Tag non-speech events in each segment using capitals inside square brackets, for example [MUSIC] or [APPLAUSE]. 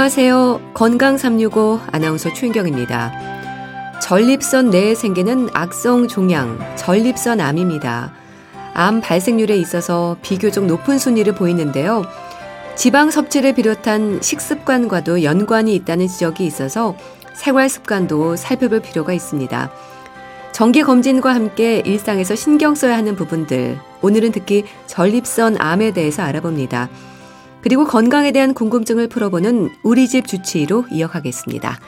안녕하세요. 건강 365 아나운서 최인경입니다. 전립선 내에 생기는 악성 종양, 전립선 암입니다. 암 발생률에 있어서 비교적 높은 순위를 보이는데요. 지방 섭취를 비롯한 식습관과도 연관이 있다는 지적이 있어서 생활 습관도 살펴볼 필요가 있습니다. 정기 검진과 함께 일상에서 신경 써야 하는 부분들, 오늘은 특히 전립선 암에 대해서 알아봅니다. 그리고 건강에 대한 궁금증을 풀어보는 우리 집 주치의로 이어가겠습니다.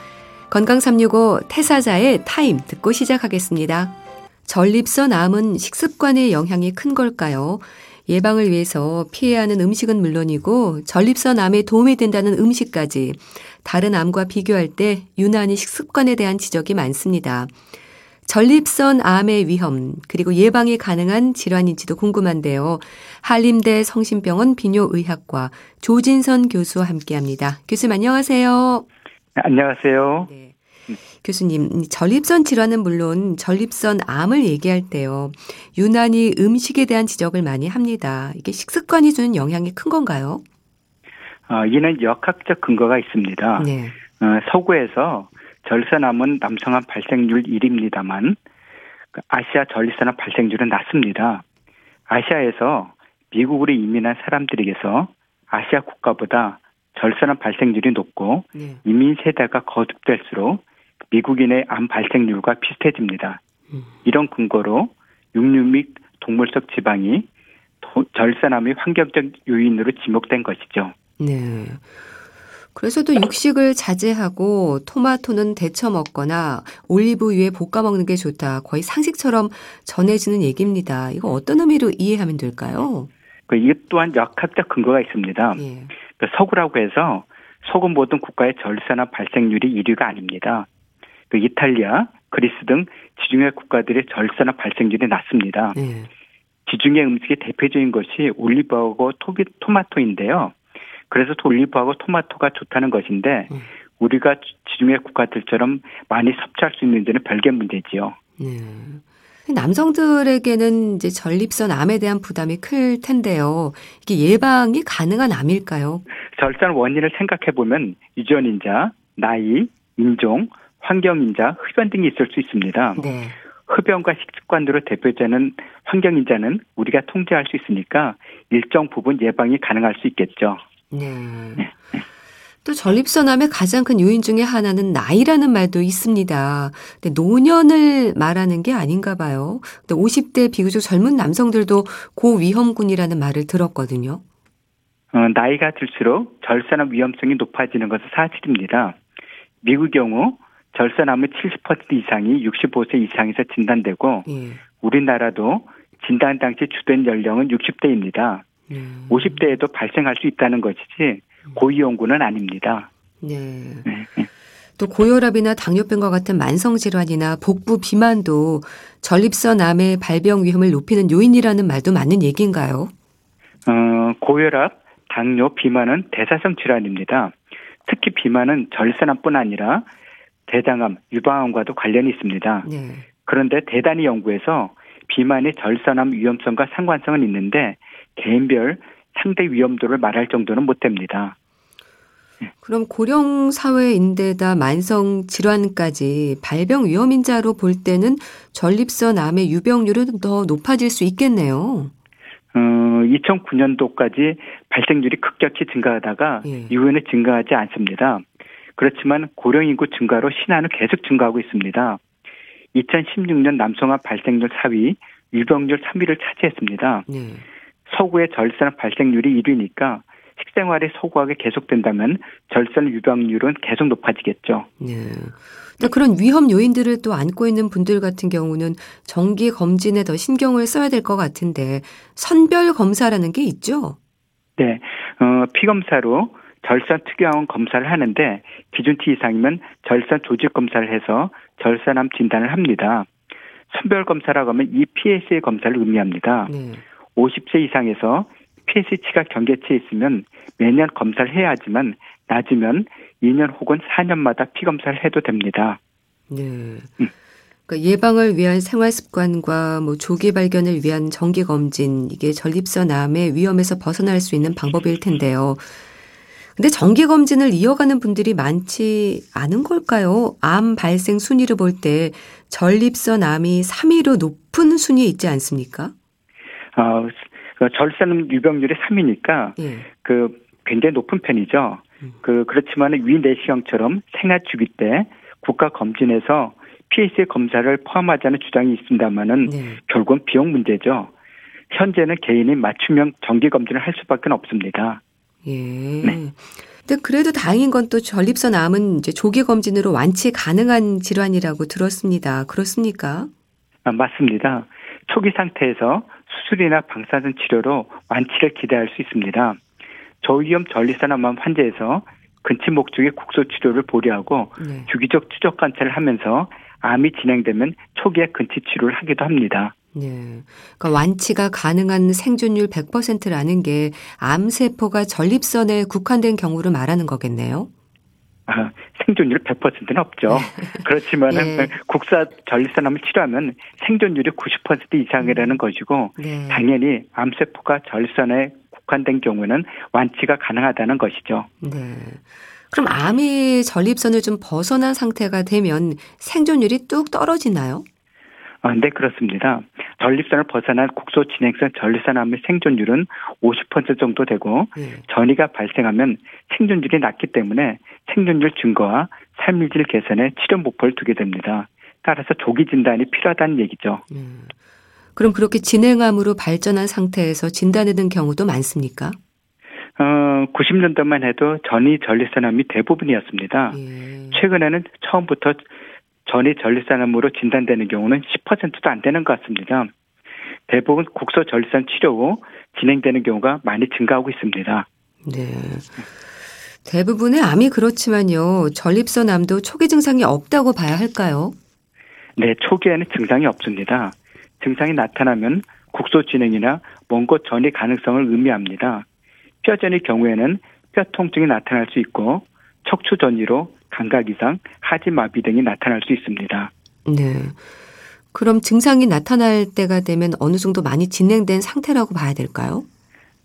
건강 365 태사자의 타임 듣고 시작하겠습니다. 전립선 암은 식습관의 영향이 큰 걸까요? 예방을 위해서 피해야 하는 음식은 물론이고 전립선 암에 도움이 된다는 음식까지 다른 암과 비교할 때 유난히 식습관에 대한 지적이 많습니다. 전립선 암의 위험 그리고 예방이 가능한 질환인지도 궁금한데요. 한림대 성심병원 비뇨의학과 조진선 교수와 함께합니다. 교수님 안녕하세요. 안녕하세요. 네. 교수님, 전립선 질환은 물론 전립선 암을 얘기할 때요. 유난히 음식에 대한 지적을 많이 합니다. 이게 식습관이 주는 영향이 큰 건가요? 어, 이는 역학적 근거가 있습니다. 네. 어, 서구에서 전립선암은 남성암 발생률 1입니다만 그 아시아 전립선암 발생률은 낮습니다. 아시아에서 미국으로 이민한 사람들에게서 아시아 국가보다 전립선암 발생률이 높고 네. 이민 세대가 거듭될수록 미국인의 암 발생률과 비슷해집니다. 음. 이런 근거로 육류 및 동물성 지방이 절산암의 환경적 요인으로 지목된 것이죠. 네. 그래서도 육식을 자제하고 토마토는 데쳐 먹거나 올리브유에 볶아 먹는 게 좋다. 거의 상식처럼 전해지는 얘기입니다. 이거 어떤 의미로 이해하면 될까요? 그 이것 또한 역학적 근거가 있습니다. 예. 그 서구라고 해서 서구 모든 국가의 절산암 발생률이 1위가 아닙니다. 그 이탈리아, 그리스 등 지중해 국가들의 절산암 발생률이 낮습니다. 예. 지중해 음식의 대표적인 것이 올리브하고 토비, 토마토인데요. 그래서 올리브하고 토마토가 좋다는 것인데 음. 우리가 지중해 국가들처럼 많이 섭취할 수 있는지는 별개 문제지요. 네. 남성들에게는 이제 전립선 암에 대한 부담이 클 텐데요. 이게 예방이 가능한 암일까요? 절산 원인을 생각해 보면 유전인자, 나이, 인종, 환경인자, 흡연 등이 있을 수 있습니다. 네. 흡연과 식습관으로 대표되는 환경인자는 우리가 통제할 수 있으니까 일정 부분 예방이 가능할 수 있겠죠. 네. 또 전립선암의 가장 큰 요인 중에 하나는 나이라는 말도 있습니다. 근데 노년을 말하는 게 아닌가 봐요. 근데 50대 비교적 젊은 남성들도 고위험군이라는 말을 들었거든요. 어, 나이가 들수록 절산암 위험성이 높아지는 것은 사실입니다. 미국 경우 절산암의 70% 이상이 65세 이상에서 진단되고 예. 우리나라도 진단 당시 주된 연령은 60대입니다. 음. 50대에도 발생할 수 있다는 것이지 고위험군은 아닙니다. 네. 네. 또 고혈압이나 당뇨병과 같은 만성 질환이나 복부 비만도 전립선 암의 발병 위험을 높이는 요인이라는 말도 맞는 얘기인가요? 어, 고혈압, 당뇨, 비만은 대사성 질환입니다. 특히 비만은 전립선암뿐 아니라 대장암, 유방암과도 관련이 있습니다. 네. 그런데 대단히 연구에서 비만의 절산암 위험성과 상관성은 있는데 개인별 상대 위험도를 말할 정도는 못 됩니다. 그럼 고령 사회인데다 만성 질환까지 발병 위험 인자로 볼 때는 전립선 암의 유병률은 더 높아질 수 있겠네요. 어, 2009년도까지 발생률이 급격히 증가하다가 예. 이후에는 증가하지 않습니다. 그렇지만 고령 인구 증가로 신화는 계속 증가하고 있습니다. 2016년 남성암 발생률 4위, 유병률 3위를 차지했습니다. 네. 서구의 절산 발생률이 1위니까 식생활이 소구하게 계속된다면 절산 유병률은 계속 높아지겠죠. 네. 그런 위험 요인들을 또 안고 있는 분들 같은 경우는 정기 검진에 더 신경을 써야 될 것 같은데 선별 검사라는 게 있죠? 네, 어, 피 검사로 절산 특유한 검사를 하는데 기준치 이상이면 절산 조직 검사를 해서 절산암 진단을 합니다. 선별 검사라고 하면 이 PSA 검사를 의미합니다. 네. 50세 이상에서 PS치가 경계치에 있으면 매년 검사를 해야 하지만 낮으면 2년 혹은 4년마다 피검사를 해도 됩니다. 네. 음. 그러니까 예방을 위한 생활 습관과 뭐 조기 발견을 위한 정기 검진 이게 전립선 암의 위험에서 벗어날 수 있는 방법일 텐데요. 근데 정기 검진을 이어가는 분들이 많지 않은 걸까요? 암 발생 순위를 볼 때 전립선 암이 3위로 높은 순위에 있지 않습니까? 어, 그 절산 유병률이 3위니까 예. 그 굉장히 높은 편이죠. 음. 그 그렇지만 위 내시경처럼 생활 주기 때 국가 검진에서 PSA 검사를 포함하자는 주장이 있습니다만은 네. 결국은 비용 문제죠. 현재는 개인이 맞춤형 정기 검진을 할 수밖에 없습니다. 예. 네. 근데 그래도 다행인 건 또 전립선 암은 이제 조기 검진으로 완치 가능한 질환이라고 들었습니다. 그렇습니까? 아, 맞습니다. 초기 상태에서 수술이나 방사선 치료로 완치를 기대할 수 있습니다. 저위험 전립선암 환자에서 근치 목적의 국소 치료를 보류하고 네. 주기적 추적 관찰을 하면서 암이 진행되면 초기에 근치 치료를 하기도 합니다. 네. 그러니까 완치가 가능한 생존율 100%라는 게 암세포가 전립선에 국한된 경우를 말하는 거겠네요. 아, 생존율 100%는 없죠. [LAUGHS] 네. 그렇지만 예. 국사 전립선암을 치료하면 생존율이 90% 이상이라는 것이고 네. 당연히 암세포가 전립선에 국한된 경우는 완치가 가능하다는 것이죠. 네. 그럼 암이 전립선을 좀 벗어난 상태가 되면 생존율이 뚝 떨어지나요? 아, 네, 그렇습니다. 전립선을 벗어난 국소 진행성 전립선암의 생존율은 50% 정도 되고 네. 전이가 발생하면 생존율이 낮기 때문에 생존율 증거와 삶의 질 개선에 치료 목표를 두게 됩니다. 따라서 조기 진단이 필요하다는 얘기죠. 음. 그럼 그렇게 진행암으로 발전한 상태에서 진단되는 경우도 많습니까? 어, 90년대만 해도 전이 전립선암이 대부분이었습니다. 예. 최근에는 처음부터 전이 전립선암으로 진단되는 경우는 10%도 안 되는 것 같습니다. 대부분 국소 전립선 치료 후 진행되는 경우가 많이 증가하고 있습니다. 네. 대부분의 암이 그렇지만요. 전립선 암도 초기 증상이 없다고 봐야 할까요? 네, 초기에는 증상이 없습니다. 증상이 나타나면 국소 진행이나 먼 곳 전이 가능성을 의미합니다. 뼈전의 경우에는 뼈 통증이 나타날 수 있고 척추 전이로 감각 이상, 하지 마비 등이 나타날 수 있습니다. 네. 그럼 증상이 나타날 때가 되면 어느 정도 많이 진행된 상태라고 봐야 될까요?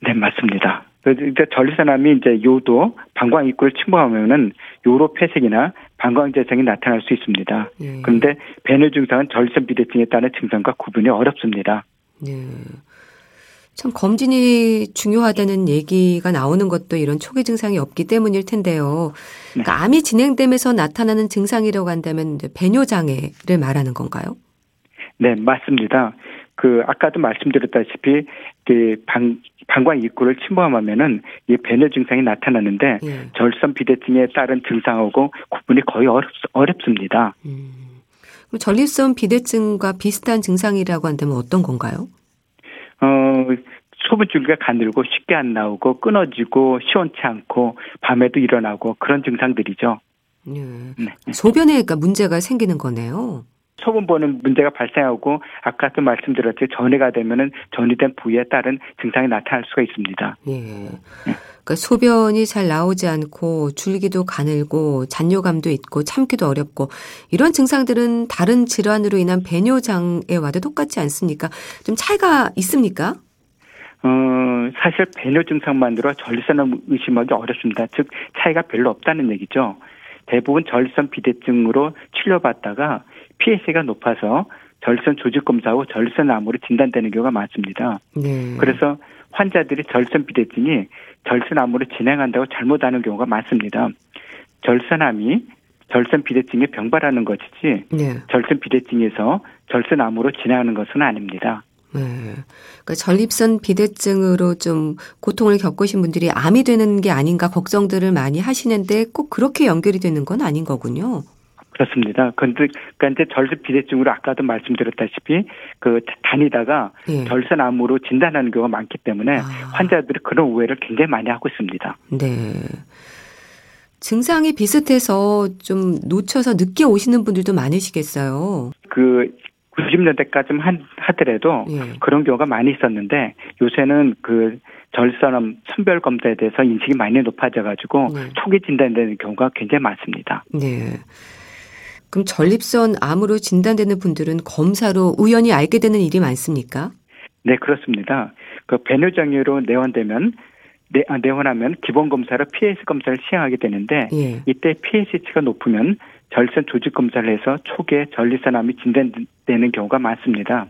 네, 맞습니다. 이제 전립선암이 이제 요도 방광 입구를 침범하면은 요로 폐색이나 방광 재생이 나타날 수 있습니다. 예. 그런데 배뇨 증상은 전립선 비대증에 따른 증상과 구분이 어렵습니다. 네. 참 검진이 중요하다는 얘기가 나오는 것도 이런 초기 증상이 없기 때문일 텐데요. 그러니까 네. 암이 진행되면서 나타나는 증상이라고 한다면 배뇨 장애를 말하는 건가요? 네, 맞습니다. 그 아까도 말씀드렸다시피 그 방, 방광 입구를 침범하면은 이 배뇨 증상이 나타나는데 예. 절선 비대증에 따른 증상하고 구분이 거의 어렵, 어렵습니다. 음. 전립선 비대증과 비슷한 증상이라고 한다면 어떤 건가요? 어, 소변줄기가 가늘고 쉽게 안 나오고 끊어지고 시원치 않고 밤에도 일어나고 그런 증상들이죠. 네. 네. 소변에 그러니까 문제가 생기는 거네요. 소변 보는 문제가 발생하고 아까도 말씀드렸죠 전이가 되면은 전이된 부위에 따른 증상이 나타날 수가 있습니다. 예. 네. 그러니까 소변이 잘 나오지 않고 줄기도 가늘고 잔뇨감도 있고 참기도 어렵고 이런 증상들은 다른 질환으로 인한 배뇨 장애와도 똑같지 않습니까? 좀 차이가 있습니까? 어, 사실 배뇨 증상만으로 전립선을 의심하기 어렵습니다. 즉 차이가 별로 없다는 얘기죠. 대부분 전립선 비대증으로 치료받다가 PSA가 높아서 절선 조직 검사 후 절선 암으로 진단되는 경우가 많습니다. 네. 그래서 환자들이 절선 비대증이 절선 암으로 진행한다고 잘못 아는 경우가 많습니다. 절선암이 절선 비대증에 병발하는 것이지 네. 절선 비대증에서 절선 암으로 진행하는 것은 아닙니다. 네. 그러니까 전립선 비대증으로 좀 고통을 겪으신 분들이 암이 되는 게 아닌가 걱정들을 많이 하시는데 꼭 그렇게 연결이 되는 건 아닌 거군요. 그렇습니다. 그런데 그러니까 이제 절선 비대증으로 아까도 말씀드렸다시피 그 다니다가 예. 절선암으로 진단하는 경우가 많기 때문에 아. 환자들이 그런 오해를 굉장히 많이 하고 있습니다. 네. 증상이 비슷해서 좀 놓쳐서 늦게 오시는 분들도 많으시겠어요. 그 90년대까지 한, 하더라도 예. 그런 경우가 많이 있었는데 요새는 그 절선암 선별 검사에 대해서 인식이 많이 높아져 가지고 네. 초기 진단되는 경우가 굉장히 많습니다. 네. 그럼 전립선 암으로 진단되는 분들은 검사로 우연히 알게 되는 일이 많습니까? 네, 그렇습니다. 그 배뇨장애로 내원되면 내, 아, 내원하면 기본 검사로 PS 검사를 시행하게 되는데 예. 이때 PS치가 높으면 절선 조직 검사를 해서 초기에 전립선암이 진단되는 경우가 많습니다.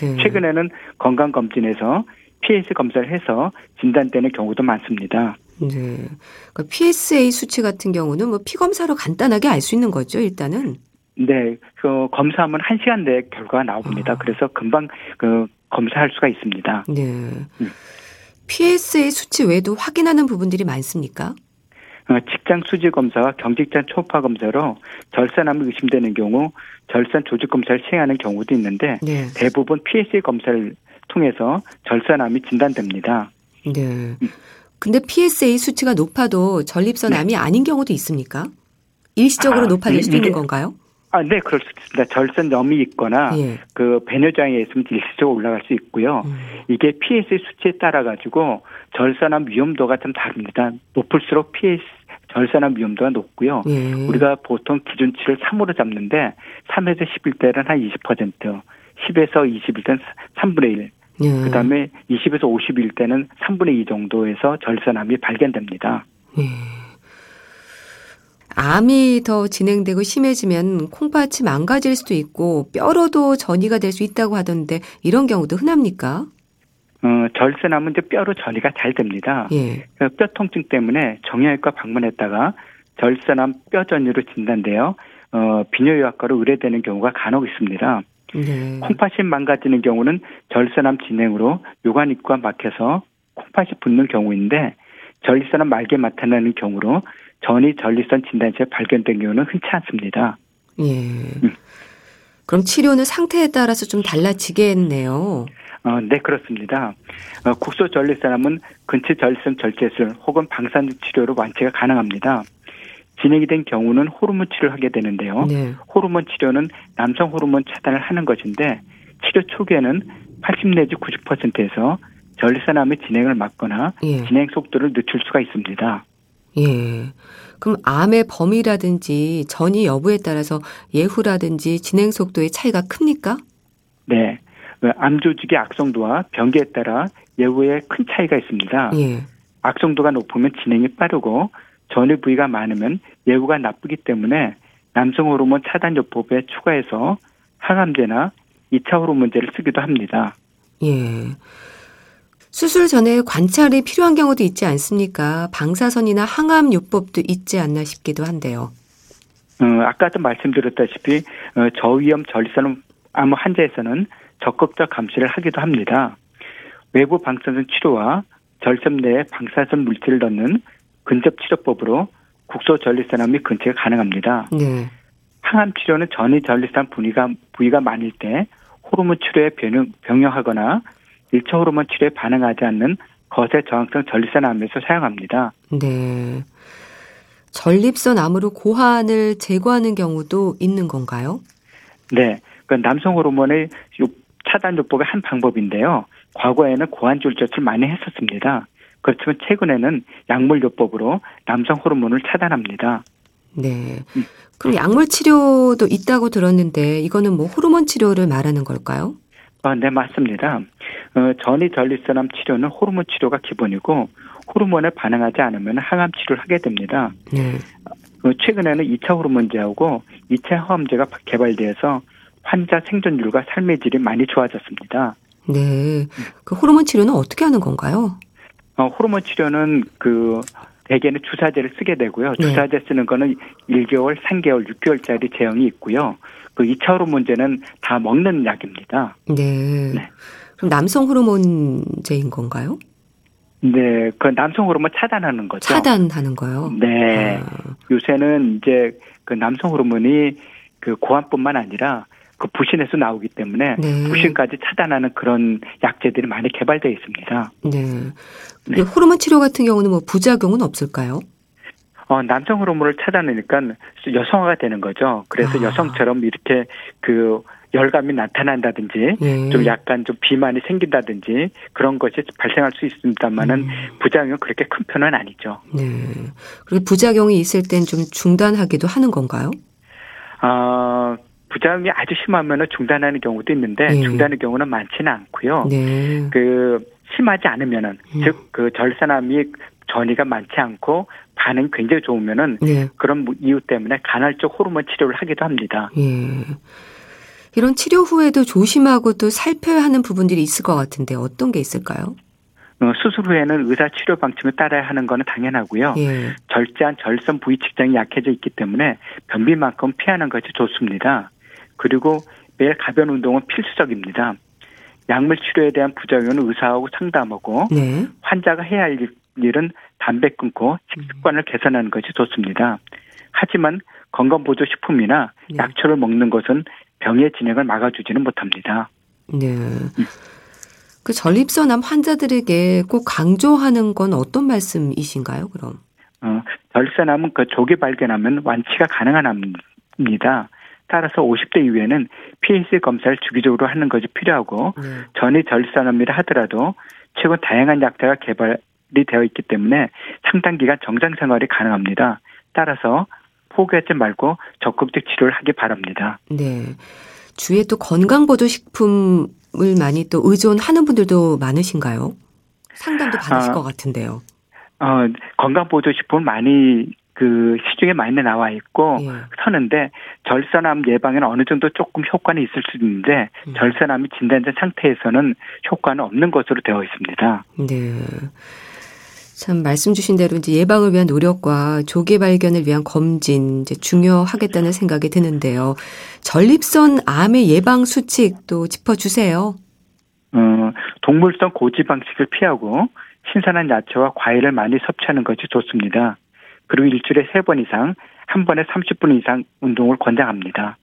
네. 최근에는 건강 검진에서 PS 검사를 해서 진단되는 경우도 많습니다. 네. 그러니까 PSA 수치 같은 경우는 뭐 피 검사로 간단하게 알 수 있는 거죠, 일단은. 네, 그 검사하면 한 시간 내에 결과가 나옵니다. 아. 그래서 금방 그 검사할 수가 있습니다. 네. 음. PSA 수치 외에도 확인하는 부분들이 많습니까? 어, 직장 수지 검사와 경직장 초음파 검사로 절산암이 의심되는 경우 절산 조직 검사를 시행하는 경우도 있는데 네. 대부분 PSA 검사를 통해서 절산암이 진단됩니다. 네. 근데 PSA 수치가 높아도 전립선암이 네. 아닌 경우도 있습니까? 일시적으로 아, 높아질 수 있는 건가요? 아, 네, 그럴 수 있습니다. 절선염이 있거나 예. 그 배뇨장애 있으면 일시적으로 올라갈 수 있고요. 음. 이게 PSA 수치에 따라 가지고 절산암 위험도가 좀 다릅니다. 높을수록 PS 절산암 위험도가 높고요. 예. 우리가 보통 기준치를 3으로 잡는데 3에서 11대는 한 20%, 10에서 21대는 3분의 1. 예. 그다음에 20에서 51대는 3분의 2 정도에서 절산암이 발견됩니다. 예. 암이 더 진행되고 심해지면 콩팥이 망가질 수도 있고 뼈로도 전이가 될 수 있다고 하던데 이런 경우도 흔합니까? 어, 절세남은 이제 뼈로 전이가 잘 됩니다. 예. 그뼈 통증 때문에 정형외과 방문했다가 절세남 뼈전이로 진단되어 어, 비뇨의학과로 의뢰되는 경우가 간혹 있습니다. 네. 콩팥이 망가지는 경우는 절세남 진행으로 요관 입구가 막혀서 콩팥이 붓는 경우인데 전립선암 말게 나타나는 경우로 전이 전립선 진단시에 발견된 경우는 흔치 않습니다. 예. 음. 그럼 치료는 상태에 따라서 좀 달라지겠네요. 어, 네, 그렇습니다. 어, 국소 전립선암은 근치 전립선 절제술 혹은 방사능 치료로 완치가 가능합니다. 진행이 된 경우는 호르몬 치료를 하게 되는데요. 네. 호르몬 치료는 남성 호르몬 차단을 하는 것인데 치료 초기에는 80 내지 90%에서 전립선암의 진행을 막거나 예. 진행 속도를 늦출 수가 있습니다. 예. 그럼 암의 범위라든지 전이 여부에 따라서 예후라든지 진행 속도의 차이가 큽니까? 네. 그암 조직의 악성도와 병기에 따라 예후에 큰 차이가 있습니다. 예. 악성도가 높으면 진행이 빠르고 전의 부위가 많으면 예후가 나쁘기 때문에 남성 호르몬 차단 요법에 추가해서 항암제나 2차 호르몬제를 쓰기도 합니다. 예. 수술 전에 관찰이 필요한 경우도 있지 않습니까? 방사선이나 항암 요법도 있지 않나 싶기도 한데요. 어, 아까도 말씀드렸다시피 어, 저위험 전립선 암 환자에서는 적극적 감시를 하기도 합니다. 외부 방사선 치료와 절섬 내에 방사선 물질을 넣는 근접 치료법으로 국소 전립선암이 근처가 가능합니다. 네. 항암 치료는 전이 전립선 부위가 부위가 많을 때 호르몬 치료에 병용, 병용하거나 1차 호르몬 치료에 반응하지 않는 거세 저항성 전립선암에서 사용합니다. 네. 전립선암으로 고환을 제거하는 경우도 있는 건가요? 네. 그 남성 호르몬의 차단 요법의 한 방법인데요. 과거에는 고환 줄젖을 많이 했었습니다. 그렇지만 최근에는 약물요법으로 남성 호르몬을 차단합니다. 네. 음. 그럼 약물 치료도 있다고 들었는데 이거는 뭐 호르몬 치료를 말하는 걸까요? 아, 네, 맞습니다. 어, 전이 전립선암 치료는 호르몬 치료가 기본이고 호르몬에 반응하지 않으면 항암 치료를 하게 됩니다. 네. 어, 최근에는 2차 호르몬제하고 2차 항암제가 개발되어서 환자 생존율과 삶의 질이 많이 좋아졌습니다. 네. 그 호르몬 치료는 어떻게 하는 건가요? 어, 호르몬 치료는 그 대개는 주사제를 쓰게 되고요. 네. 주사제 쓰는 거는 1개월, 3개월, 6개월짜리 제형이 있고요. 그 2차 호르몬제는 다 먹는 약입니다. 네. 네. 그럼 남성 호르몬제인 건가요? 네, 그 남성 호르몬 차단하는 거죠. 차단하는 거요? 네. 아. 요새는 이제 그 남성 호르몬이 그 고환뿐만 아니라 그 부신에서 나오기 때문에 네. 부신까지 차단하는 그런 약제들이 많이 개발되어 있습니다. 네. 네. 호르몬 치료 같은 경우는 뭐 부작용은 없을까요? 어, 남성 호르몬을 차단하니까 여성화가 되는 거죠. 그래서 아. 여성처럼 이렇게 그 열감이 나타난다든지 예. 좀 약간 좀 비만이 생긴다든지 그런 것이 발생할 수 있습니다만은 음. 부작용은 그렇게 큰 편은 아니죠. 네. 그리고 부작용이 있을 땐 좀 중단하기도 하는 건가요? 아 부작용이 아주 심하면 중단하는 경우도 있는데 예. 중단의 경우는 많지는 않고요. 네. 그 심하지 않으면은 음. 즉그 절사남이 전이가 많지 않고 반응이 굉장히 좋으면은 네. 그런 이유 때문에 간헐적 호르몬 치료를 하기도 합니다. 예. 이런 치료 후에도 조심하고 또 살펴야 하는 부분들이 있을 것 같은데 어떤 게 있을까요? 어, 수술 후에는 의사 치료 방침을 따라야 하는 것은 당연하고요. 예. 절제한 절선 부위 측정이 약해져 있기 때문에 변비만큼 피하는 것이 좋습니다. 그리고 매일 가벼운 운동은 필수적입니다. 약물 치료에 대한 부작용은 의사하고 상담하고 네. 환자가 해야 할 일은 담배 끊고 식습관을 개선하는 것이 좋습니다. 하지만 건강보조식품이나 네. 약초를 먹는 것은 병의 진행을 막아주지는 못합니다. 네. 그 전립선암 환자들에게 꼭 강조하는 건 어떤 말씀이신가요, 그럼? 어, 전립선암은 그 조기 발견하면 완치가 가능한 암입니다. 따라서 50대 이후에는 PAC 검사를 주기적으로 하는 것이 필요하고 네. 전이 전립선암이라 하더라도 최근 다양한 약자가 개발이 되어 있기 때문에 상당 기간 정상 생활이 가능합니다. 따라서 포기하지 말고 적극적 치료를 하기 바랍니다. 네. 주위에 또 건강보조식품 을 많이 또 의존하는 분들도 많으신가요? 상담도 받으실 아, 것 같은데요. 어, 건강보조식품 많이 그 시중에 많이 나와 있고 예. 서는데 절선암 예방에는 어느 정도 조금 효과는 있을 수 있는데 음. 절선암이 진단된 상태에서는 효과는 없는 것으로 되어 있습니다. 네. 참 말씀 주신 대로 이제 예방을 위한 노력과 조기 발견을 위한 검진 이제 중요하겠다는 생각이 드는데요. 전립선 암의 예방 수칙 도 짚어 주세요. 어, 동물성 고지 방식을 피하고 신선한 야채와 과일을 많이 섭취하는 것이 좋습니다. 그리고 일주일에 세 번 이상 한 번에 30분 이상 운동을 권장합니다.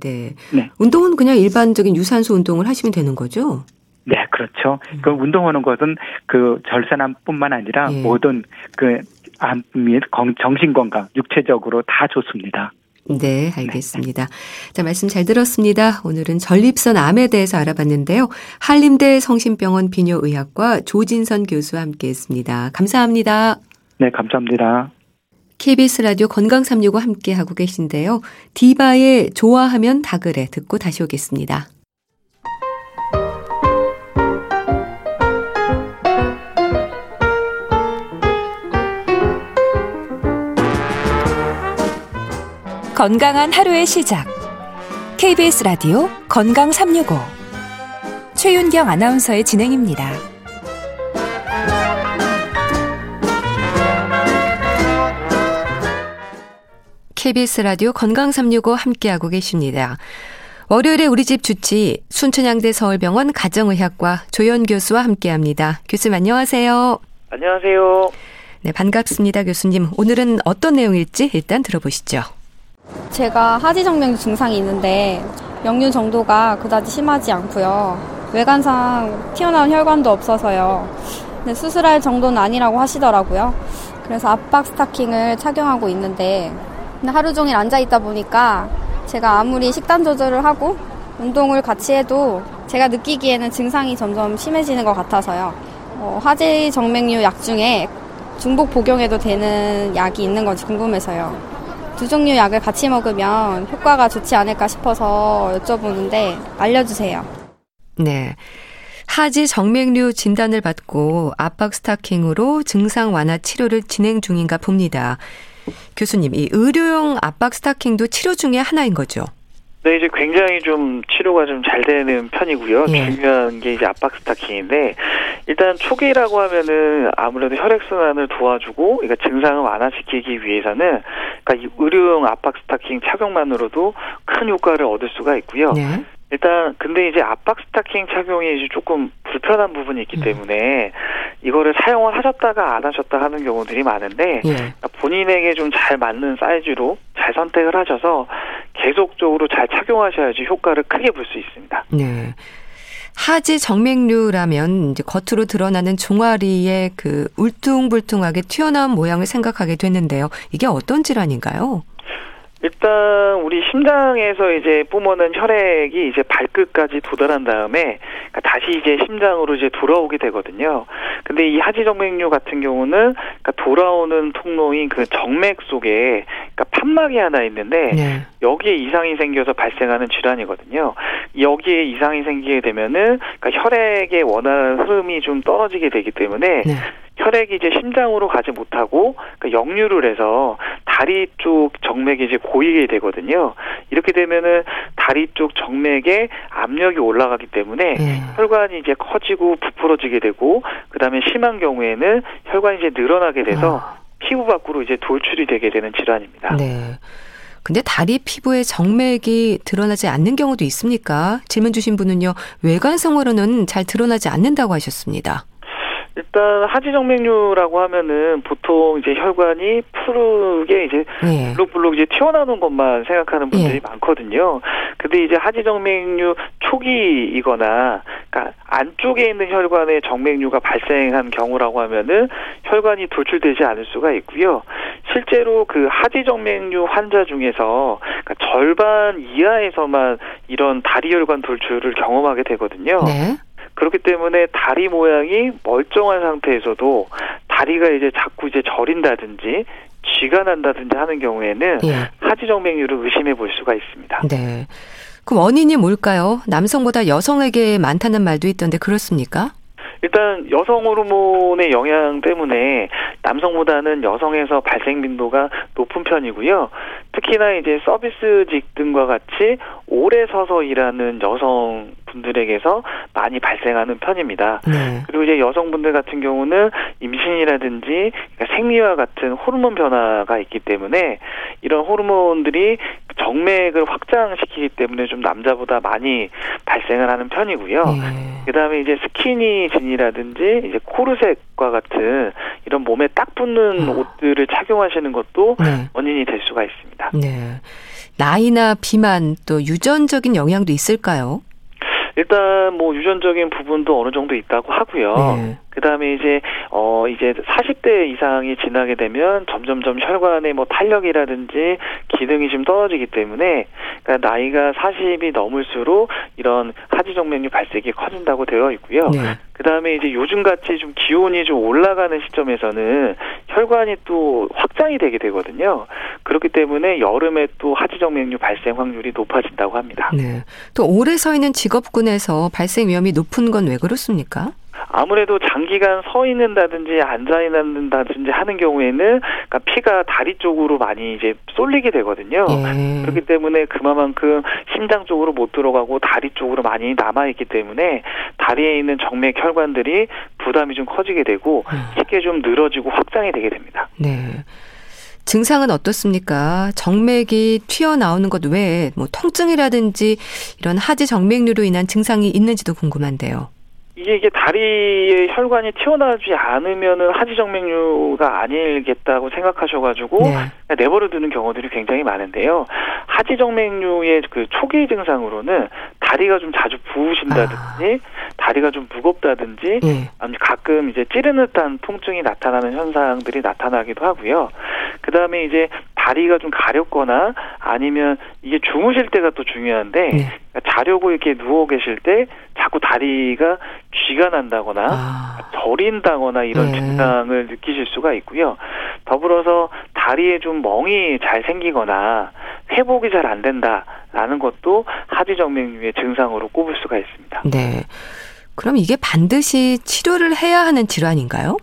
네. 네. 운동은 그냥 일반적인 유산소 운동을 하시면 되는 거죠? 네, 그렇죠. 음. 그 운동하는 것은 그 절산암뿐만 아니라 예. 모든 그암 및 정신 건강, 육체적으로 다 좋습니다. 네, 알겠습니다. 네. 자, 말씀 잘 들었습니다. 오늘은 전립선 암에 대해서 알아봤는데요. 한림대 성심병원 비뇨의학과 조진선 교수와 함께 했습니다. 감사합니다. 네, 감사합니다. KBS 라디오 건강 365 함께 하고 계신데요. 디바의 좋아하면 다 그래 듣고 다시 오겠습니다. 건강한 하루의 시작. KBS 라디오 건강 365. 최윤경 아나운서의 진행입니다. KBS 라디오 건강 365 함께하고 계십니다. 월요일에 우리 집 주치 순천향대 서울병원 가정의학과 조현 교수와 함께합니다. 교수님 안녕하세요. 안녕하세요. 네, 반갑습니다, 교수님. 오늘은 어떤 내용일지 일단 들어보시죠. 제가 하지정맥류 증상이 있는데 역류 정도가 그다지 심하지 않고요. 외관상 튀어나온 혈관도 없어서요. 근데 수술할 정도는 아니라고 하시더라고요. 그래서 압박 스타킹을 착용하고 있는데 하루 종일 앉아 있다 보니까 제가 아무리 식단 조절을 하고 운동을 같이 해도 제가 느끼기에는 증상이 점점 심해지는 것 같아서요. 어, 하지 정맥류 약 중에 중복 복용해도 되는 약이 있는 건지 궁금해서요. 두 종류 약을 같이 먹으면 효과가 좋지 않을까 싶어서 여쭤보는데 알려주세요. 네. 하지 정맥류 진단을 받고 압박 스타킹으로 증상 완화 치료를 진행 중인가 봅니다. 교수님, 이 의료용 압박 스타킹도 치료 중의 하나인 거죠? 네, 이제 굉장히 좀 치료가 좀 잘 되는 편이고요. 예. 중요한 게 이제 압박 스타킹인데 일단 초기라고 하면은 아무래도 혈액 순환을 도와주고 그러니까 증상을 완화시키기 위해서는 그러니까 이 의료용 압박 스타킹 착용만으로도 큰 효과를 얻을 수가 있고요. 네. 일단 근데 이제 압박 스타킹 착용이 이제 조금 불편한 부분이 있기 음. 때문에 이거를 사용을 하셨다가 안 하셨다 하는 경우들이 많은데 예. 그러니까 본인에게 좀 잘 맞는 사이즈로 잘 선택을 하셔서 계속적으로 잘 착용하셔야지 효과를 크게 볼 수 있습니다. 네. 하지 정맥류라면 이제 겉으로 드러나는 종아리의 그 울퉁불퉁하게 튀어나온 모양을 생각하게 되는데요. 이게 어떤 질환인가요? 일단 우리 심장에서 이제 뿜어낸 혈액이 이제 발끝까지 도달한 다음에 그러니까 다시 이제 심장으로 이제 돌아오게 되거든요. 근데 이 하지정맥류 같은 경우는 그러니까 돌아오는 통로인 그 정맥 속에 그러니까 판막이 하나 있는데 네. 여기에 이상이 생겨서 발생하는 질환이거든요. 여기에 이상이 생기게 되면은 그러니까 혈액의 원활한 흐름이 좀 떨어지게 되기 때문에 네. 혈액이 이제 심장으로 가지 못하고 그 역류를 해서 다리 쪽 정맥이 이제 고이게 되거든요. 이렇게 되면은 다리 쪽 정맥에 압력이 올라가기 때문에 네. 혈관이 이제 커지고 부풀어지게 되고 그다음에 심한 경우에는 혈관이 이제 늘어나게 돼서 아. 피부 밖으로 이제 돌출이 되게 되는 질환입니다. 네. 근데 다리 피부에 정맥이 드러나지 않는 경우도 있습니까? 질문 주신 분은요, 외관성으로는 잘 드러나지 않는다고 하셨습니다. 일단 하지정맥류라고 하면은 보통 이제 혈관이 푸르게 이제 예. 블록블록 이제 튀어나오는 것만 생각하는 분들이 예. 많거든요. 근데 이제 하지정맥류 초기이거나 그러니까 안쪽에 있는 혈관에 정맥류가 발생한 경우라고 하면은 혈관이 돌출되지 않을 수가 있고요. 실제로 그 하지정맥류 환자 중에서 그러니까 절반 이하에서만 이런 다리혈관 돌출을 경험하게 되거든요. 네. 그렇기 때문에 다리 모양이 멀쩡한 상태에서도 다리가 이제 자꾸 이제 저린다든지 쥐가 난다든지 하는 경우에는 예. 하지정맥류를 의심해 볼 수가 있습니다. 네. 그 원인이 뭘까요? 남성보다 여성에게 많다는 말도 있던데 그렇습니까? 일단 여성 호르몬의 영향 때문에 남성보다는 여성에서 발생 빈도가 높은 편이고요. 특히나 이제 서비스직 등과 같이 오래 서서 일하는 여성 분들에게서 많이 발생하는 편입니다. 네. 그리고 이제 여성분들 같은 경우는 임신이라든지 그러니까 생리와 같은 호르몬 변화가 있기 때문에 이런 호르몬들이 정맥을 확장시키기 때문에 좀 남자보다 많이 발생을 하는 편이고요. 네. 그다음에 이제 스키니 진이라든지 이제 코르셋과 같은 이런 몸에 딱 붙는 어. 옷들을 착용하시는 것도 네. 원인이 될 수가 있습니다. 네. 나이나 비만 또 유전적인 영향도 있을까요? 일단 뭐 유전적인 부분도 어느 정도 있다고 하고요. 네. 그다음에 이제 어 이제 40대 이상이 지나게 되면 점점점 혈관의 뭐 탄력이라든지 기능이 좀 떨어지기 때문에 그러니까 나이가 40이 넘을수록 이런 하지정맥류 발생이 커진다고 되어 있고요. 네. 그다음에 이제 요즘 같이 좀 기온이 좀 올라가는 시점에서는 혈관이 또 확장이 되게 되거든요. 그렇기 때문에 여름에 또 하지정맥류 발생 확률이 높아진다고 합니다. 네. 또 오래 서 있는 직업군에서 발생 위험이 높은 건 왜 그렇습니까? 아무래도 장기간 서 있는다든지 앉아 있는다든지 하는 경우에는 그러니까 피가 다리 쪽으로 많이 이제 쏠리게 되거든요. 예. 그렇기 때문에 그만큼 심장 쪽으로 못 들어가고 다리 쪽으로 많이 남아 있기 때문에 다리에 있는 정맥 혈관들이 부담이 좀 커지게 되고 음. 쉽게 좀 늘어지고 확장이 되게 됩니다. 네. 증상은 어떻습니까? 정맥이 튀어나오는 것 외에 뭐 통증이라든지 이런 하지 정맥류로 인한 증상이 있는지도 궁금한데요. 이게 이게 다리에 혈관이 튀어나오지 않으면은 하지정맥류가 아니겠다고 생각하셔가지고 네. 내버려 두는 경우들이 굉장히 많은데요. 하지정맥류의 그 초기 증상으로는 다리가 좀 자주 부으신다든지 아. 다리가 좀 무겁다든지 네. 아니 가끔 이제 찌르는 듯한 통증이 나타나는 현상들이 나타나기도 하고요. 그 다음에 이제 다리가 좀 가렵거나 아니면 이게 주무실 때가 또 중요한데 네. 자려고 이렇게 누워 계실 때 자꾸 다리가 쥐가 난다거나 아. 저린다거나 이런 네. 증상을 느끼실 수가 있고요. 더불어서 다리에 좀 멍이 잘 생기거나 회복이 잘 안 된다라는 것도 하지정맥류의 증상으로 꼽을 수가 있습니다. 네. 그럼 이게 반드시 치료를 해야 하는 질환인가요?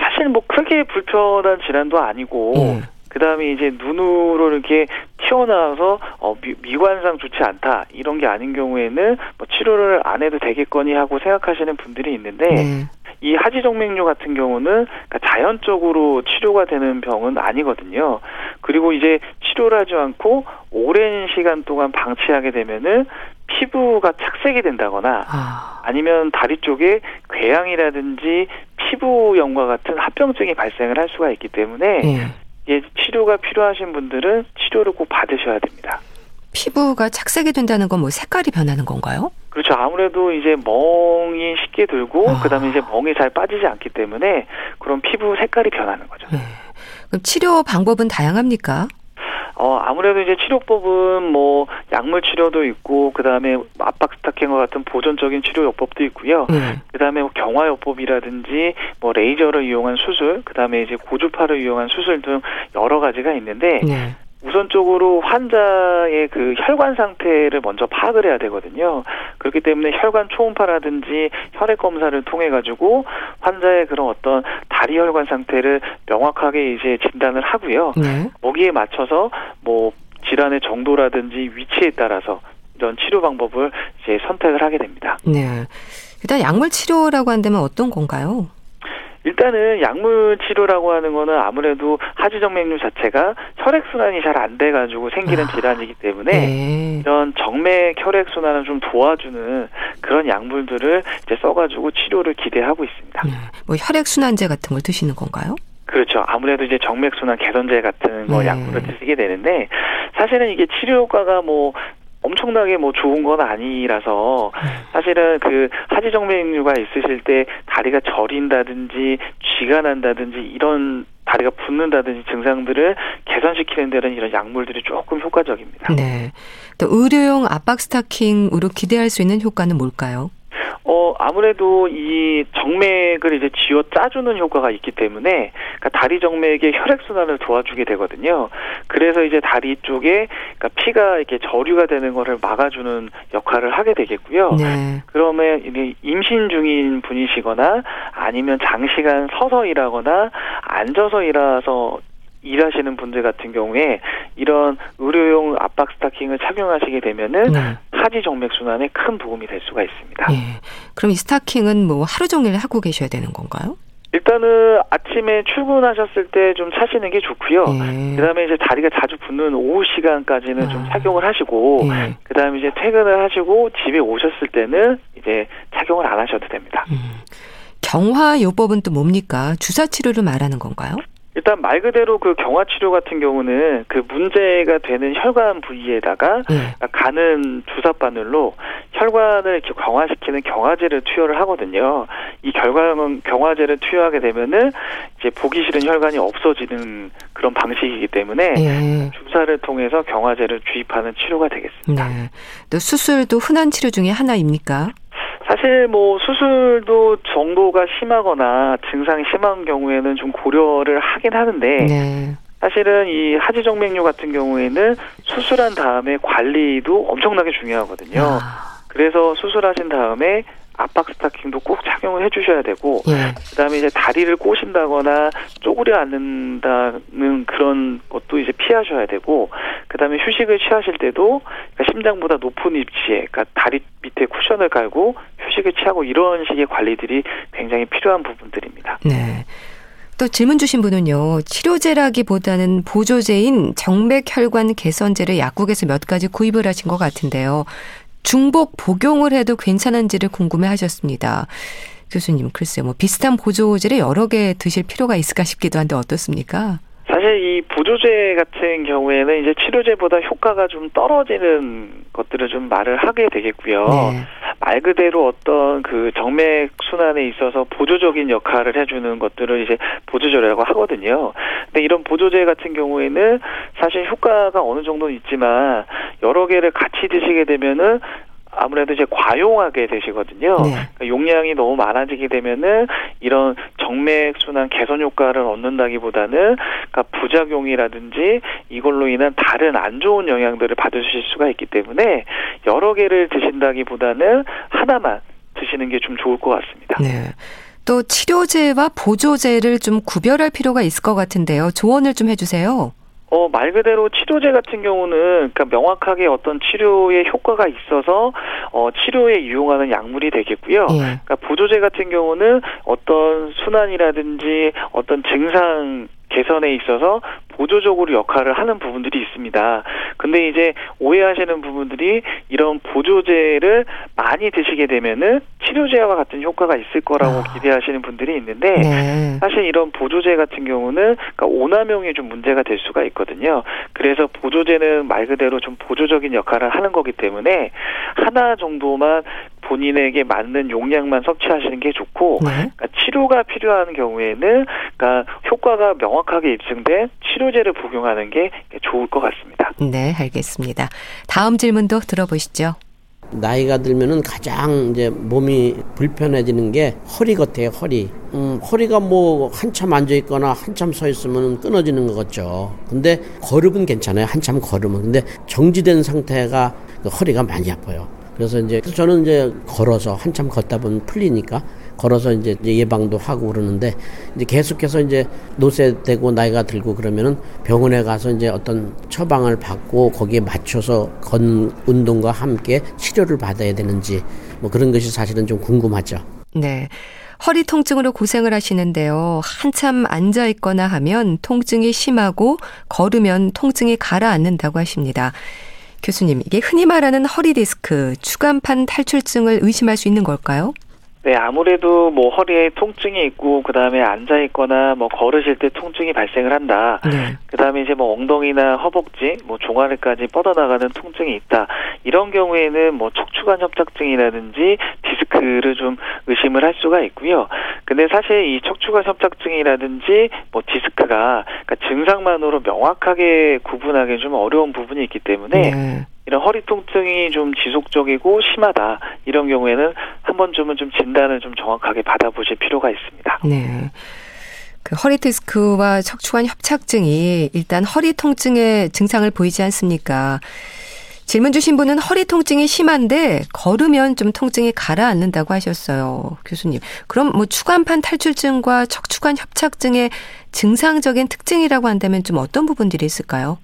사실 뭐 크게 불편한 질환도 아니고 네. 그 다음에 이제 눈으로 이렇게 튀어나와서 어, 미, 관상 좋지 않다 이런 게 아닌 경우에는 뭐 치료를 안 해도 되겠거니 하고 생각하시는 분들이 있는데 네. 이 하지정맥류 같은 경우는 그러니까 자연적으로 치료가 되는 병은 아니거든요. 그리고 이제 치료를 하지 않고 오랜 시간 동안 방치하게 되면은 피부가 착색이 된다거나 아. 니면 다리 쪽에 궤양이라든지 피부염과 같은 합병증이 발생을 할 수가 있기 때문에 네. 예, 치료가 필요하신 분들은 치료를 꼭 받으셔야 됩니다. 피부가 착색이 된다는 건 뭐 색깔이 변하는 건가요? 그렇죠. 아무래도 이제 멍이 쉽게 들고 아. 그다음에 이제 멍이 잘 빠지지 않기 때문에 그런 피부 색깔이 변하는 거죠. 네. 그럼 치료 방법은 다양합니까? 어, 아무래도 이제 치료법은 뭐 약물 치료도 있고 그다음에 압박 스타킹과 같은 보존적인 치료 요법도 있고요. 네. 그다음에 뭐 경화요법이라든지 뭐 레이저를 이용한 수술, 그다음에 이제 고주파를 이용한 수술 등 여러 가지가 있는데 네. 우선적으로 환자의 그 혈관 상태를 먼저 파악을 해야 되거든요. 그렇기 때문에 혈관 초음파라든지 혈액 검사를 통해 가지고 환자의 그런 어떤 다리 혈관 상태를 명확하게 이제 진단을 하고요. 네. 거기에 맞춰서 뭐 질환의 정도라든지 위치에 따라서 이런 치료 방법을 이제 선택을 하게 됩니다. 네. 일단 약물 치료라고 한다면 어떤 건가요? 일단은 약물 치료라고 하는 거는 아무래도 하지정맥류 자체가 혈액 순환이 잘 안 돼가지고 생기는 아, 질환이기 때문에 네. 이런 정맥 혈액 순환을 좀 도와주는 그런 약물들을 이제 써가지고 치료를 기대하고 있습니다. 네. 뭐 혈액 순환제 같은 걸 드시는 건가요? 그렇죠. 아무래도 이제 정맥순환 개선제 같은 거 네. 약물을 드시게 되는데 사실은 이게 치료 효과가 뭐 엄청나게 뭐 좋은 건 아니라서 사실은 그 하지정맥류가 있으실 때 다리가 저린다든지 쥐가 난다든지 이런 다리가 붓는다든지 증상들을 개선시키는 데는 이런 약물들이 조금 효과적입니다. 네. 또 의료용 압박 스타킹으로 기대할 수 있는 효과는 뭘까요? 어, 아무래도 이 정맥을 이제 쥐어 짜주는 효과가 있기 때문에, 그러니까 다리 정맥의 혈액순환을 도와주게 되거든요. 그래서 이제 다리 쪽에, 그러니까 피가 이렇게 저류가 되는 거를 막아주는 역할을 하게 되겠고요. 네. 그러면 임신 중인 분이시거나 아니면 장시간 서서 일하거나 앉아서 일해서 일하시는 분들 같은 경우에 이런 의료용 압박 스타킹을 착용하시게 되면은 네. 하지 정맥 순환에 큰 도움이 될 수가 있습니다. 예. 그럼 이 스타킹은 뭐 하루 종일 하고 계셔야 되는 건가요? 일단은 아침에 출근하셨을 때좀 차시는 게 좋고요. 예. 그다음에 이제 다리가 자주 붓는 오후 시간까지는 아. 좀 착용을 하시고 예. 그다음에 이제 퇴근을 하시고 집에 오셨을 때는 이제 착용을 안 하셔도 됩니다. 음. 경화요법은 또 뭡니까? 주사 치료를 말하는 건가요? 일단 말 그대로 그 경화 치료 같은 경우는 그 문제가 되는 혈관 부위에다가 네. 가는 주사 바늘로 혈관을 이렇게 강화시키는 경화제를 투여를 하거든요. 이 결과는 경화제를 투여하게 되면은 이제 보기 싫은 혈관이 없어지는 그런 방식이기 때문에 네. 주사를 통해서 경화제를 주입하는 치료가 되겠습니다. 네. 또 수술도 흔한 치료 중에 하나입니까? 사실 뭐 수술도 정도가 심하거나 증상이 심한 경우에는 좀 고려를 하긴 하는데 네. 사실은 이 하지정맥류 같은 경우에는 수술한 다음에 관리도 엄청나게 중요하거든요. 아. 그래서 수술하신 다음에 압박 스타킹도 꼭 착용을 해주셔야 되고 예. 그다음에 이제 다리를 꼬신다거나 쪼그려 앉는다는 그런 것도 이제 피하셔야 되고 그다음에 휴식을 취하실 때도 그러니까 심장보다 높은 위치에 그러니까 다리 밑에 쿠션을 깔고 휴식을 취하고 이런 식의 관리들이 굉장히 필요한 부분들입니다. 네. 또 질문 주신 분은요, 치료제라기보다는 보조제인 정맥혈관 개선제를 약국에서 몇 가지 구입을 하신 것 같은데요. 중복 복용을 해도 괜찮은지를 궁금해 하셨습니다. 교수님, 글쎄요, 뭐 비슷한 보조제를 여러 개 드실 필요가 있을까 싶기도 한데 어떻습니까? 사실 이 보조제 같은 경우에는 이제 치료제보다 효과가 좀 떨어지는 것들을 좀 말을 하게 되겠고요. 네. 말 그대로 어떤 그 정맥 순환에 있어서 보조적인 역할을 해주는 것들을 이제 보조제라고 하거든요. 근데 이런 보조제 같은 경우에는 사실 효과가 어느 정도는 있지만 여러 개를 같이 드시게 되면은 아무래도 이제 과용하게 되시거든요. 네. 그러니까 용량이 너무 많아지게 되면은 이런 정맥 순환 개선 효과를 얻는다기보다는 그러니까 부작용이라든지 이걸로 인한 다른 안 좋은 영향들을 받으실 수가 있기 때문에 여러 개를 드신다기보다는 하나만 드시는 게 좀 좋을 것 같습니다. 네. 또 치료제와 보조제를 좀 구별할 필요가 있을 것 같은데요. 조언을 좀 해주세요. 어, 말 그대로 치료제 같은 경우는 그러니까 명확하게 어떤 치료에 효과가 있어서 어, 치료에 이용하는 약물이 되겠고요. 예. 그러니까 보조제 같은 경우는 어떤 순환이라든지 어떤 증상 개선에 있어서 보조적으로 역할을 하는 부분들이 있습니다. 근데 이제 오해하시는 부분들이 이런 보조제를 많이 드시게 되면은 치료제와 같은 효과가 있을 거라고 아. 기대하시는 분들이 있는데 네. 사실 이런 보조제 같은 경우는 그러니까 오남용이 좀 문제가 될 수가 있거든요. 그래서 보조제는 말 그대로 좀 보조적인 역할을 하는 거기 때문에 하나 정도만 본인에게 맞는 용량만 섭취하시는 게 좋고 네. 그러니까 치료가 필요한 경우에는 그러니까 효과가 명확하게 입증된 치료제를 복용하는 게 좋을 것 같습니다. 네, 알겠습니다. 다음 질문도 들어보시죠. 나이가 들면은 가장 이제 몸이 불편해지는 게 허리 같아요, 허리. 음, 허리가 뭐 한참 앉아 있거나 한참 서 있으면 끊어지는 것 같죠. 근데 걸음은 괜찮아요. 한참 걸으면. 근데 정지된 상태가 그 허리가 많이 아파요. 그래서 이제 저는 이제 걸어서 한참 걷다 보면 풀리니까 걸어서 이제 예방도 하고 그러는데 이제 계속해서 이제 노쇠되고 나이가 들고 그러면은 병원에 가서 이제 어떤 처방을 받고 거기에 맞춰서 건 운동과 함께 치료를 받아야 되는지 뭐 그런 것이 사실은 좀 궁금하죠. 네. 허리 통증으로 고생을 하시는데요. 한참 앉아 있거나 하면 통증이 심하고 걸으면 통증이 가라앉는다고 하십니다. 교수님, 이게 흔히 말하는 허리 디스크, 추간판 탈출증을 의심할 수 있는 걸까요? 네, 아무래도 뭐 허리에 통증이 있고 그다음에 앉아 있거나 뭐 걸으실 때 통증이 발생을 한다. 네. 그다음에 이제 뭐 엉덩이나 허벅지, 뭐 종아리까지 뻗어나가는 통증이 있다. 이런 경우에는 뭐 척추관 협착증이라든지 디스크를 좀 의심을 할 수가 있고요. 근데 사실 이 척추관 협착증이라든지 뭐 디스크가 그러니까 증상만으로 명확하게 구분하기 좀 어려운 부분이 있기 때문에 네. 이런 허리 통증이 좀 지속적이고 심하다 이런 경우에는 한 번쯤은 좀 진단을 좀 정확하게 받아보실 필요가 있습니다. 네. 그 허리 디스크와 척추관 협착증이 일단 허리 통증의 증상을 보이지 않습니까? 질문 주신 분은 허리 통증이 심한데 걸으면 좀 통증이 가라앉는다고 하셨어요. 교수님. 그럼 뭐 추간판 탈출증과 척추관 협착증의 증상적인 특징이라고 한다면 좀 어떤 부분들이 있을까요?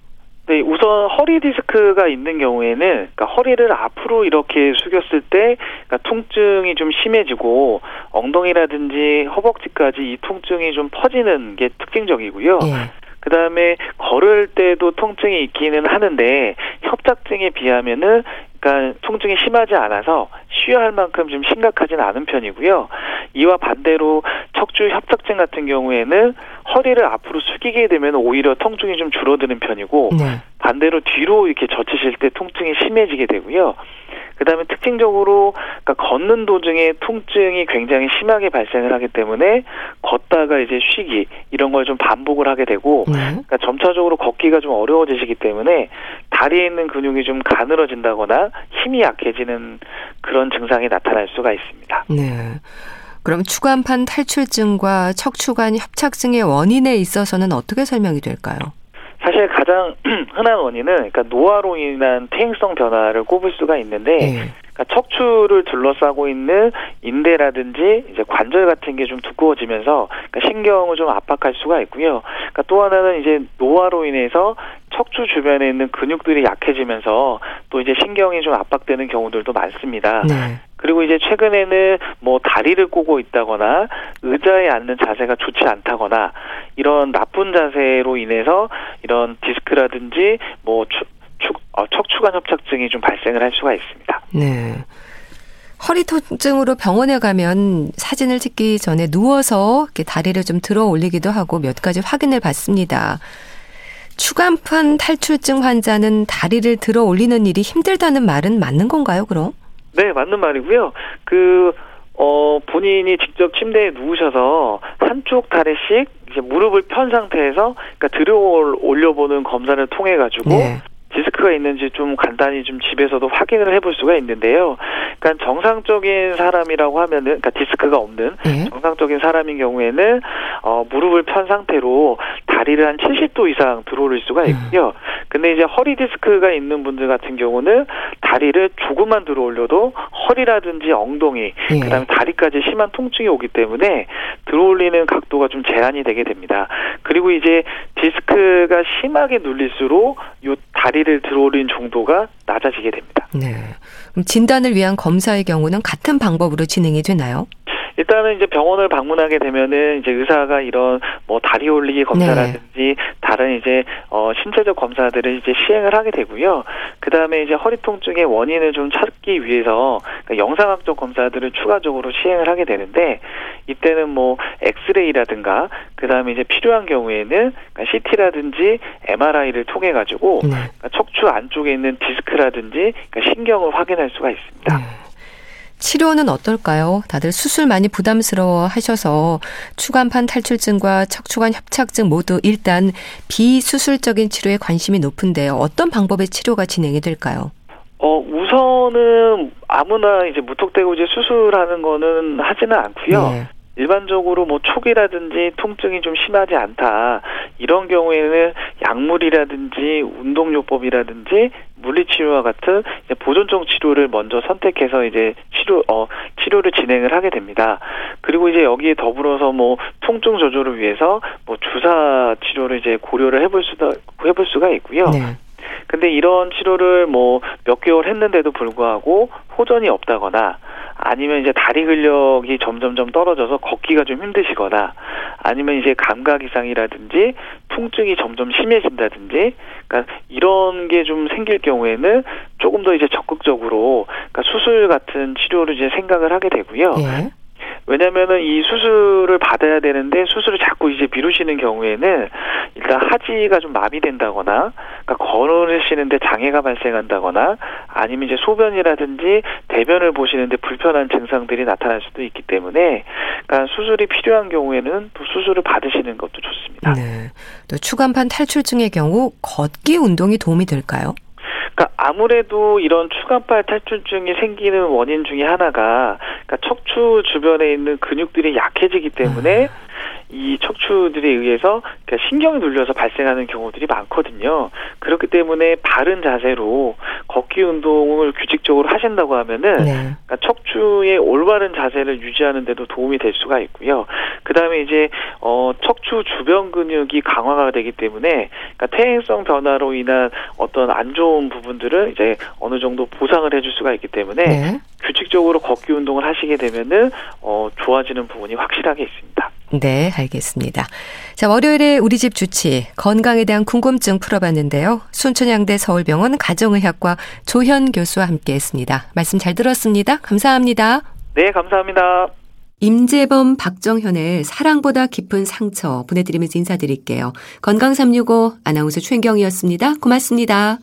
네, 우선 허리 디스크가 있는 경우에는 그러니까 허리를 앞으로 이렇게 숙였을 때 그러니까 통증이 좀 심해지고 엉덩이라든지 허벅지까지 이 통증이 좀 퍼지는 게 특징적이고요. 예. 그 다음에 걸을 때도 통증이 있기는 하는데 협착증에 비하면은 그러니까 통증이 심하지 않아서 쉬어야 할 만큼 좀 심각하지는 않은 편이고요. 이와 반대로 척추 협착증 같은 경우에는 허리를 앞으로 숙이게 되면 오히려 통증이 좀 줄어드는 편이고 네. 반대로 뒤로 이렇게 젖히실 때 통증이 심해지게 되고요. 그다음에 특징적으로 그러니까 걷는 도중에 통증이 굉장히 심하게 발생을 하기 때문에 걷다가 이제 쉬기 이런 걸 좀 반복을 하게 되고 네. 그러니까 점차적으로 걷기가 좀 어려워지시기 때문에 다리에 있는 근육이 좀 가늘어진다거나 힘이 약해지는 그런 증상이 나타날 수가 있습니다. 네. 그럼 추간판 탈출증과 척추관 협착증의 원인에 있어서는 어떻게 설명이 될까요? 사실 가장 [CLEARS THROAT] 흔한 원인은 그러니까 노화로 인한 퇴행성 변화를 꼽을 수가 있는데 네. 그러니까 척추를 둘러싸고 있는 인대라든지 이제 관절 같은 게 좀 두꺼워지면서 그러니까 신경을 좀 압박할 수가 있고요. 그러니까 또 하나는 이제 노화로 인해서 척추 주변에 있는 근육들이 약해지면서 또 이제 신경이 좀 압박되는 경우들도 많습니다. 네. 그리고 이제 최근에는 뭐 다리를 꼬고 있다거나 의자에 앉는 자세가 좋지 않다거나 이런 나쁜 자세로 인해서 이런 디스크라든지 뭐 축, 축, 어, 척추관 협착증이 좀 발생을 할 수가 있습니다. 네. 허리 통증으로 병원에 가면 사진을 찍기 전에 누워서 이렇게 다리를 좀 들어 올리기도 하고 몇 가지 확인을 받습니다. 추간판 탈출증 환자는 다리를 들어 올리는 일이 힘들다는 말은 맞는 건가요, 그럼? 네, 맞는 말이고요. 그, 어, 본인이 직접 침대에 누우셔서 한쪽 다리씩 이제 무릎을 편 상태에서 그러니까 들어 올려보는 검사를 통해 가지고 네. 디스크가 있는지 좀 간단히 좀 집에서도 확인을 해볼 수가 있는데요. 그러니까 정상적인 사람이라고 하면은 그러니까 디스크가 없는 네. 정상적인 사람인 경우에는 어 무릎을 편 상태로 다리를 한 70도 이상 들어올릴 수가 음. 있고요. 근데 이제 허리 디스크가 있는 분들 같은 경우는 다리를 조금만 들어올려도 허리라든지 엉덩이 네. 그다음에 다리까지 심한 통증이 오기 때문에 들어올리는 각도가 좀 제한이 되게 됩니다. 그리고 이제 디스크가 심하게 눌릴수록 요 다리를 들어올린 정도가 낮아지게 됩니다. 네. 그럼 진단을 위한 검사의 경우는 같은 방법으로 진행이 되나요? 일단은 이제 병원을 방문하게 되면은 이제 의사가 이런 뭐 다리 올리기 검사라든지 네. 다른 이제 어 신체적 검사들을 이제 시행을 하게 되고요. 그 다음에 이제 허리 통증의 원인을 좀 찾기 위해서 그러니까 영상학적 검사들을 추가적으로 시행을 하게 되는데 이때는 뭐 엑스레이라든가 그 다음에 이제 필요한 경우에는 그러니까 CT라든지 MRI를 통해 가지고 네. 그러니까 척추 안쪽에 있는 디스크라든지 그러니까 신경을 확인할 수가 있습니다. 네. 치료는 어떨까요? 다들 수술 많이 부담스러워 하셔서 추간판 탈출증과 척추관 협착증 모두 일단 비수술적인 치료에 관심이 높은데요. 어떤 방법의 치료가 진행이 될까요? 어, 우선은 아무나 이제 무턱대고 수술하는 거는 하지는 않고요. 네. 일반적으로 뭐 초기라든지 통증이 좀 심하지 않다 이런 경우에는 약물이라든지 운동요법이라든지 물리치료와 같은 보존적 치료를 먼저 선택해서 이제 치료 어 치료를 진행을 하게 됩니다. 그리고 이제 여기에 더불어서 뭐 통증 조절을 위해서 뭐 주사 치료를 이제 고려를 해볼 수도 해볼 수가 있고요. 네. 근데 이런 치료를 뭐 몇 개월 했는데도 불구하고 호전이 없다거나 아니면 이제 다리 근력이 점점점 떨어져서 걷기가 좀 힘드시거나 아니면 이제 감각 이상이라든지 통증이 점점 심해진다든지 그러니까 이런 게 좀 생길 경우에는 조금 더 이제 적극적으로 그러니까 수술 같은 치료를 이제 생각을 하게 되고요. 예. 왜냐면은 이 수술을 받아야 되는데 수술을 자꾸 이제 미루시는 경우에는 일단 하지가 좀 마비된다거나 그러니까 걸으시는데 장애가 발생한다거나 아니면 이제 소변이라든지 대변을 보시는데 불편한 증상들이 나타날 수도 있기 때문에 그러니까 수술이 필요한 경우에는 또 수술을 받으시는 것도 좋습니다. 네. 또 추간판 탈출증의 경우 걷기 운동이 도움이 될까요? 그러니까 아무래도 이런 추간팔 탈출증이 생기는 원인 중에 하나가 그러니까 척추 주변에 있는 근육들이 약해지기 때문에 음. 이 척추들에 의해서 그러니까 신경이 눌려서 발생하는 경우들이 많거든요. 그렇기 때문에 바른 자세로 걷기 운동을 규칙적으로 하신다고 하면은 네. 그러니까 척추의 올바른 자세를 유지하는 데도 도움이 될 수가 있고요. 그다음에 이제 어 척추 주변 근육이 강화가 되기 때문에 그러니까 퇴행성 변화로 인한 어떤 안 좋은 부분들을 이제 어느 정도 보상을 해줄 수가 있기 때문에 네. 규칙적으로 걷기 운동을 하시게 되면은 어 좋아지는 부분이 확실하게 있습니다. 네, 알겠습니다. 자, 월요일에 우리 집 주치 건강에 대한 궁금증 풀어봤는데요. 순천향대 서울병원 가정의학과 조현 교수와 함께했습니다. 말씀 잘 들었습니다. 감사합니다. 네, 감사합니다. 임재범, 박정현의 사랑보다 깊은 상처 보내드리면서 인사드릴게요. 건강365 아나운서 최인경이었습니다. 고맙습니다.